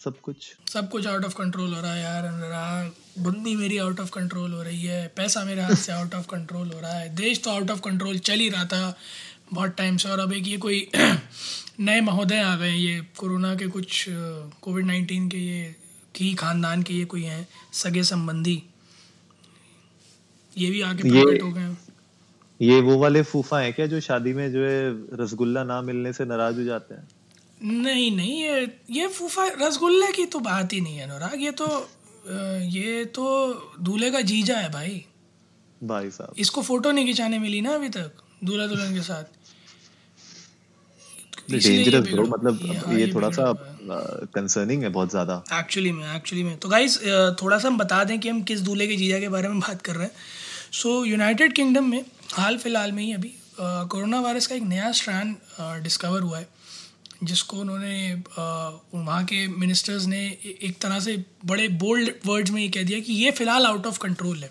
सब कुछ सब कुछ आउट ऑफ़ कंट्रोल हो रहा है यार अनुराग बुंदी मेरी आउट ऑफ़ कंट्रोल हो रही है पैसा मेरे हाथ से आउट ऑफ़ कंट्रोल हो रहा है देश तो आउट ऑफ़ कंट्रोल चल ही रहा था बहुत टाइम से और अब एक ये कोई नए महोदय आ गए हैं ये कोरोना के कुछ कोविड नाइन्टीन के ये की खानदान के ये कोई हैं सगे संबंधी ये भी आके प्रकट हो गए हैं। ये वो वाले फूफा हैं क्या जो शादी में जो है रसगुल्ला ना मिलने से नाराज़ हो जाते हैं नहीं नहीं ये ये फूफा रसगुल्ले की तो बात ही नहीं है अनुराग। ये तो ये तो दूल्हे का जीजा है भाई। भाई साहब। इसको फ़ोटो नहीं खिंचाने मिली ना अभी तक दूल्हा दुल्हन के साथ। डेंजरस ब्रो मतलब ये- हाँ, ये ये थोड़ा सा कंसर्निंग है। बहुत ज़्यादा। एक्चुअली में एक्चुअली में। तो गाइज़ थोड़ा सा हम बता दें कि हम किस दूल्हे के जीजा के बारे में बात कर रहे हैं। सो यूनाइटेड किंगडम में हाल फ़िलहाल में ही अभी कोरोना वायरस का एक नया स्ट्रैंड डिस्कवर हुआ है। जिसको उन्होंने वहाँ के मिनिस्टर्स ने एक तरह से बड़े बोल्ड वर्ड्स में ये कह दिया कि ये फ़िलहाल आउट ऑफ़ कंट्रोल है।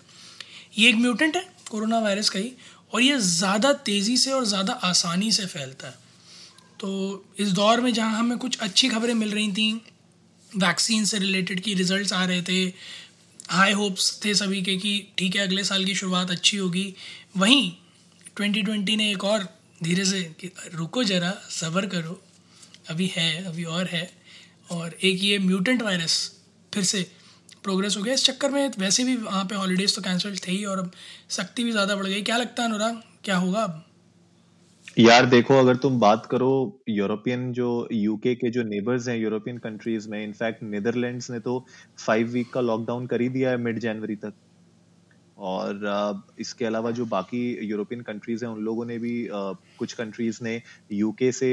ये एक म्यूटेंट है, कोरोना वायरस का ही, और ये ज़्यादा तेज़ी से और ज़्यादा आसानी से फैलता है। तो इस दौर में जहाँ हमें कुछ अच्छी खबरें मिल रही थी वैक्सीन से रिलेटेड की रिजल्ट्स आ रहे थे हाई होप्स थे सभी के कि ठीक है, अगले साल की शुरुआत अच्छी होगी। वहीं 2020 ने एक और धीरे से रुको ज़रा, सब्र करो। अभी है, अभी और है। और एक ये म्यूटेंट वायरस फिर से प्रोग्रेस हो गया। इस चक्कर में वैसे भी वहाँ पे हॉलीडेज़ तो कैंसिल थे ही और अब सख्ती भी ज़्यादा बढ़ गई। क्या लगता है अनुराग? क्या होगा अब? यार देखो, अगर तुम बात करो यूरोपियन जो यूके के जो नेबर्स हैं यूरोपियन कंट्रीज़ में इनफैक्ट नीदरलैंड्स ने तो फाइव वीक का लॉकडाउन कर ही दिया है मिड जनवरी तक। और इसके अलावा जो बाकी यूरोपियन कंट्रीज़ हैं, उन लोगों ने भी कुछ कंट्रीज़ ने यूके से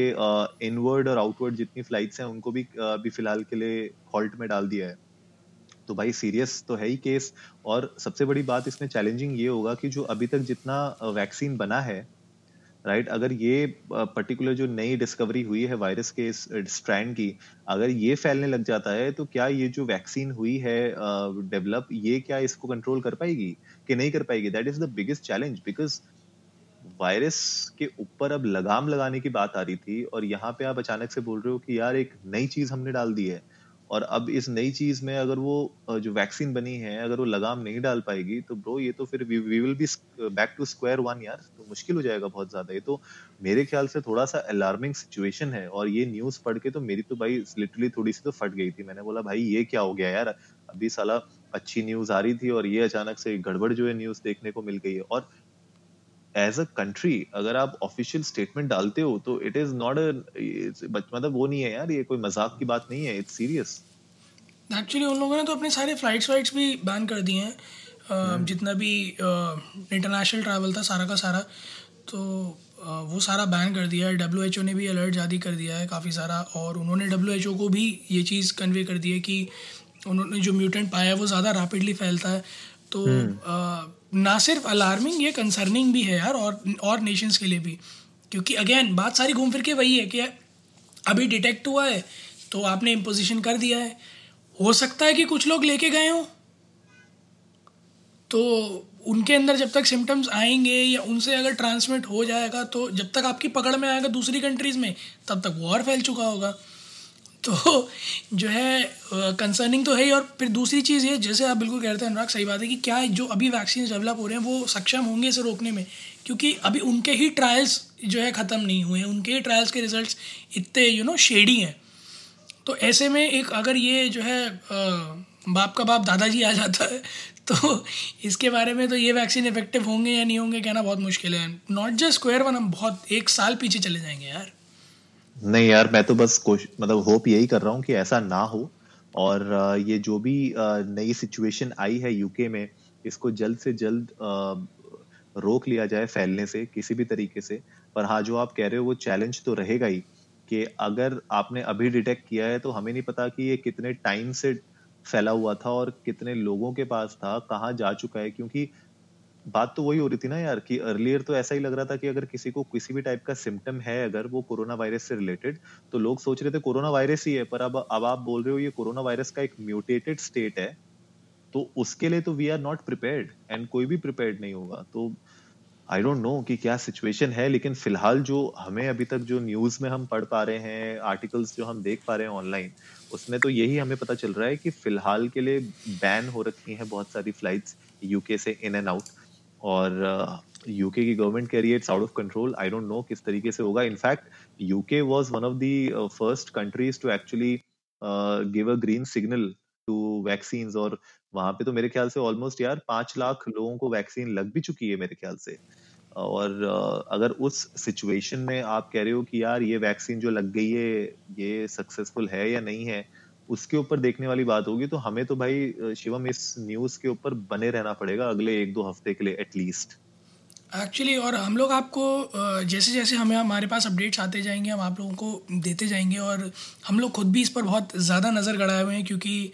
इनवर्ड और आउटवर्ड जितनी फ्लाइट्स हैं, उनको भी अभी फ़िलहाल के लिए हॉल्ट में डाल दिया है। तो भाई सीरियस तो है ही केस और सबसे बड़ी बात इसमें चैलेंजिंग ये होगा कि जो अभी तक जितना वैक्सीन बना है राइट अगर ये पर्टिकुलर जो नई डिस्कवरी हुई है वायरस के इस स्ट्रैंड की, अगर ये फैलने लग जाता है तो क्या ये जो वैक्सीन हुई है डेवलप ये क्या इसको कंट्रोल कर पाएगी कि नहीं कर पाएगी? That is the biggest challenge because virus के ऊपर अब लगाम लगाने की बात आ रही थी और यहाँ पे आप अचानक से बोल रहे हो कि यार एक नई चीज़ हमने डाल दी है। और अब इस नई चीज़ में अगर वो जो वैक्सीन बनी है, अगर वो लगाम नहीं डाल पाएगी तो ब्रो ये तो फिर we will be back to square one यार तो मुश्किल हो जाएगा बहुत ज़्यादा। ये तो मेरे ख्याल से थोड़ा सा अलार्मिंग सिचुएशन है और ये न्यूज़ पढ़ के तो मेरी तो भाई लिटरली थोड़ी सी तो फट गई थी। मैंने बोला, भाई, ये क्या हो गया यार? अभी साला अच्छी न्यूज़ आ रही थी और ये अचानक से गड़बड़ जो है न्यूज़ देखने को मिल गई है। और एज अ कंट्री अगर आप ऑफिशियल स्टेटमेंट डालते हो तो इट इज़ नॉट मतलब वो नहीं है यार ये कोई मज़ाक की बात नहीं है इट्स सीरियस एक्चुअली उन लोगों ने तो अपने सारे फ्लाइट्स वाइट्स भी बैन कर दिए हैं। अ, जितना भी इंटरनेशनल ट्रैवल था सारा का सारा तो वो सारा बैन कर दिया है। डब्ल्यू एच ओ ने भी अलर्ट जारी कर दिया है काफ़ी सारा। और उन्होंने डब्ल्यू को भी ये चीज़ कन्वे कर दी है कि उन्होंने जो म्यूटेंट पाया है वो ज़्यादा रैपिडली फैलता है। तो अ, ना सिर्फ़ अलार्मिंग ये कंसर्निंग भी है यार और और नेशंस के लिए भी। क्योंकि अगेन बात सारी घूम फिर के वही है कि अभी डिटेक्ट हुआ है तो आपने इम्पोजिशन कर दिया है। हो सकता है कि कुछ लोग लेके गए हों। तो उनके अंदर जब तक सिम्टम्स आएँगे या उनसे अगर ट्रांसमिट हो जाएगा तो जब तक आपकी पकड़ में आएगा दूसरी कंट्रीज़ में तब तक वो और फैल चुका होगा। तो जो है कंसर्निंग तो है ही और फिर दूसरी चीज़ ये, जैसे आप बिल्कुल कह रहे थे अनुराग, सही बात है कि क्या जो अभी वैक्सीन डेवलप हो रहे हैं, वो सक्षम होंगे इसे रोकने में? क्योंकि अभी उनके ही ट्रायल्स जो है ख़त्म नहीं हुए हैं, उनके ही ट्रायल्स के रिजल्ट्स इतने यू नो शेडी हैं। तो ऐसे में एक, अगर ये जो है बाप का बाप दादाजी आ जाता है तो इसके बारे में तो ये वैक्सीन इफ़ेक्टिव होंगे या नहीं होंगे कहना बहुत मुश्किल है। नॉट जस्ट स्क्वायर वन हम बहुत, एक साल पीछे चले जाएँगे यार। नहीं यार, मैं तो बस कोशिश मतलब होप यही कर रहा हूँ कि ऐसा ना हो। और ये जो भी नई सिचुएशन आई है यूके में, इसको जल्द से जल्द रोक लिया जाए फैलने से, किसी भी तरीके से। पर हाँ जो आप कह रहे हो, वो चैलेंज तो रहेगा ही कि अगर आपने अभी डिटेक्ट किया है तो हमें नहीं पता कि ये कितने टाइम से फैला हुआ था और कितने लोगों के पास था, कहाँ जा चुका है। क्योंकि बात तो वही हो रही थी ना यार कि अर्लियर तो ऐसा ही लग रहा था कि अगर किसी को किसी भी टाइप का सिम्टम है, अगर वो कोरोना वायरस से रिलेटेड तो लोग सोच रहे थे कोरोना वायरस ही है, पर अब अब आप बोल रहे हो ये कोरोना वायरस का एक म्यूटेटेड स्टेट है तो उसके लिए तो we are not prepared and कोई भी प्रिपेयर्ड नहीं होगा। तो आई डोंट नो कि क्या सिचुएशन है, लेकिन फ़िलहाल जो हमें अभी तक जो न्यूज़ में हम पढ़ पा रहे हैं आर्टिकल्स जो हम देख पा रहे हैं ऑनलाइन उसमें तो यही हमें पता चल रहा है कि फ़िलहाल के लिए बैन हो रखी हैं बहुत सारी फ्लाइट्स यूके से इन एंड आउट और यूके uh, की गवर्नमेंट कह रही है it's out of control I don't know किस तरीके से होगा. In fact UK was one of the first countries to actually give a green signal to vaccine और वहाँ पे तो मेरे ख्याल से ऑलमोस्ट यार पाँच लाख लोगों को वैक्सीन लग भी चुकी है मेरे ख्याल से। और uh, अगर उस सिचुएशन में आप कह रहे हो कि यार ये वैक्सीन जो लग गई है ये सक्सेसफुल है या नहीं है उसके ऊपर देखने वाली बात होगी तो हमें तो भाई शिवम इस न्यूज़ के ऊपर बने रहना पड़ेगा अगले एक दो हफ़्ते के लिए एटलीस्ट एक्चुअली और हम लोग आपको जैसे जैसे हमें हमारे पास अपडेट्स आते जाएँगे हम आप लोगों को देते जाएँगे और हम लोग खुद भी इस पर बहुत ज़्यादा नज़र गड़ाए हुए हैं क्योंकि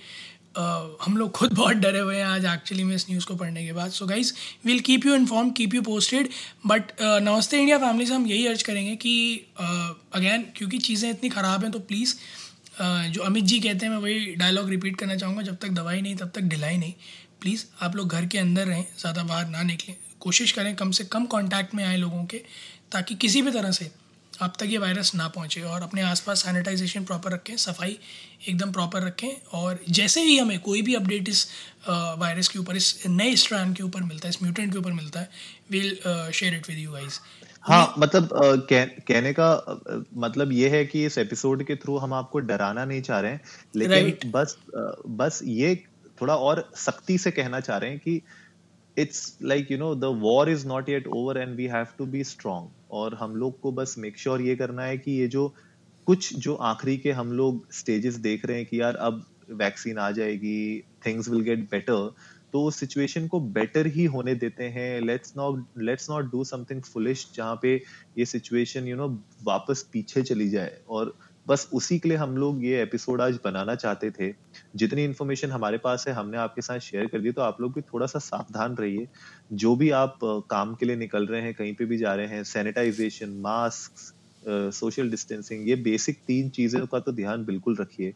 Uh, हम लोग खुद बहुत डरे हुए हैं आज एक्चुअली में इस न्यूज़ को पढ़ने के बाद। So guys will keep you inform keep you posted but नमस्ते इंडिया फैमिली से हम यही अर्ज़ करेंगे कि अगेन uh, क्योंकि चीज़ें इतनी ख़राब हैं तो प्लीज़ जो अमित जी कहते हैं, मैं वही डायलॉग रिपीट करना चाहूँगा। जब तक दवाई नहीं, तब तक ढिलाई नहीं। प्लीज़ आप लोग घर के अंदर रहें, ज़्यादा बाहर ना निकलें। कोशिश करें कम से कम कॉन्टैक्ट में आए लोगों के, ताकि किसी भी तरह से आप तक ये वायरस ना पहुँचे और अपने आसपास सैनिटाइजेशन प्रॉपर रखें सफ़ाई एकदम प्रॉपर रखें और जैसे ही हमें कोई भी अपडेट इस वायरस के ऊपर इस नए स्ट्रैंड के ऊपर मिलता है इस म्यूटेंट के ऊपर मिलता है will share it with you guys हाँ मतलब कह, कहने का मतलब ये है कि इस एपिसोड के थ्रू हम आपको डराना नहीं चाह रहे हैं लेकिन right. बस बस ये थोड़ा और सख्ती से कहना चाह रहे हैं कि it's like you know the war is not yet over and we have to be strong और हम लोग को बस मेक श्योर sure ये करना है कि ये जो कुछ जो आखिरी के हम लोग स्टेजेस देख रहे हैं कि यार अब वैक्सीन आ जाएगी थिंग्स विल गेट बेटर तो उस सिचुएशन को बेटर ही होने देते हैं। Let's not let's not do something foolish जहाँ पे ये सिचुएशन यू नो वापस पीछे चली जाए। और बस उसी के लिए हम लोग ये एपिसोड आज बनाना चाहते थे। जितनी इन्फॉर्मेशन हमारे पास है, हमने आपके साथ शेयर कर दी तो आप लोग भी थोड़ा सा सावधान रहिए। जो भी आप काम के लिए निकल रहे हैं, कहीं पे भी जा रहे हैं सैनिटाइजेशन मास्क सोशल डिस्टेंसिंग ये बेसिक तीन चीज़ों का तो ध्यान बिल्कुल रखिए।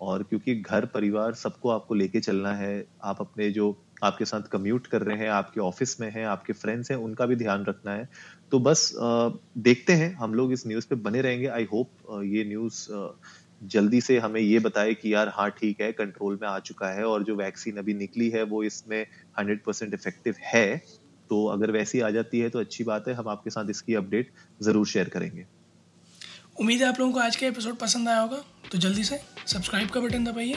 और क्योंकि घर, परिवार सबको आपको लेके चलना है, आप अपने जो आपके साथ कम्यूट कर रहे हैं, आपके ऑफ़िस में हैं, आपके फ्रेंड्स हैं, उनका भी ध्यान रखना है। तो बस देखते हैं, हम लोग इस न्यूज़ पे बने रहेंगे। आई होप ये न्यूज़ जल्दी से हमें ये बताए कि यार हाँ ठीक है कंट्रोल में आ चुका है और जो वैक्सीन अभी निकली है, वो इसमें हंड्रेड परसेंट इफ़ेक्टिव है। तो अगर वैसी आ जाती है तो अच्छी बात है। हम आपके साथ इसकी अपडेट ज़रूर शेयर करेंगे। उम्मीद है आप लोगों को आज का एपिसोड पसंद आया होगा। तो जल्दी से सब्सक्राइब का बटन दबाइए।